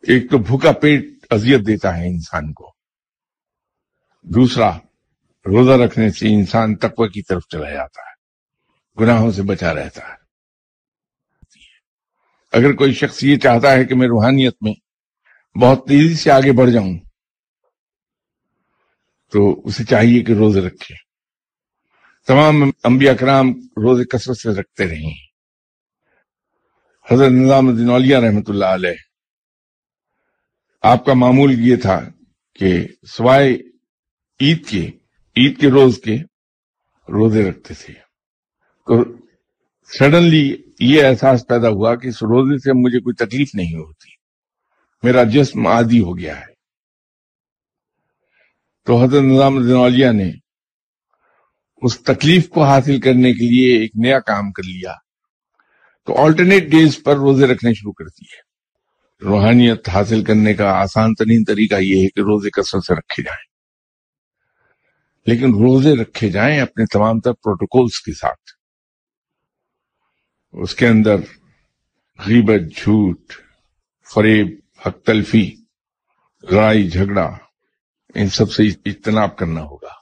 ایک تو بھوکا پیٹ اذیت دیتا ہے انسان کو۔ دوسرا، روزہ رکھنے سے انسان تقوی کی طرف چلا جاتا ہے، گناہوں سے بچا رہتا ہے۔ اگر کوئی شخص یہ چاہتا ہے کہ میں روحانیت میں بہت تیزی سے آگے بڑھ جاؤں، تو اسے چاہیے کہ روزے رکھے۔ تمام انبیاء کرام روزے کثرت سے رکھتے رہے حضرت نظام الدین اولیاء رحمت اللہ علیہ آپ کا معمول یہ تھا کہ سوائے عید کے عید کے روز کے روزے رکھتے تھے۔ تو سڈنلی یہ احساس پیدا ہوا کہ اس روزے سے مجھے کوئی تکلیف نہیں ہوتی۔ میرا جسم عادی ہو گیا ہے۔ تو حضرت نظام الدین اولیاء نے اس تکلیف کو حاصل کرنے کے لیے ایک نیا کام کر لیا۔ تو آلٹرنیٹ ڈیز پر روزے رکھنے شروع کر دیے۔ روحانیت حاصل کرنے کا آسان ترین طریقہ یہ ہے کہ روزے کثرت سے رکھے جائیں۔ لیکن روزے رکھے جائیں اپنے تمام تر پروٹوکولز کے ساتھ۔ اس کے اندر غیبت، جھوٹ، فریب، حق تلفی، لڑائی، جھگڑا، ان سب سے اجتناب کرنا ہوگا۔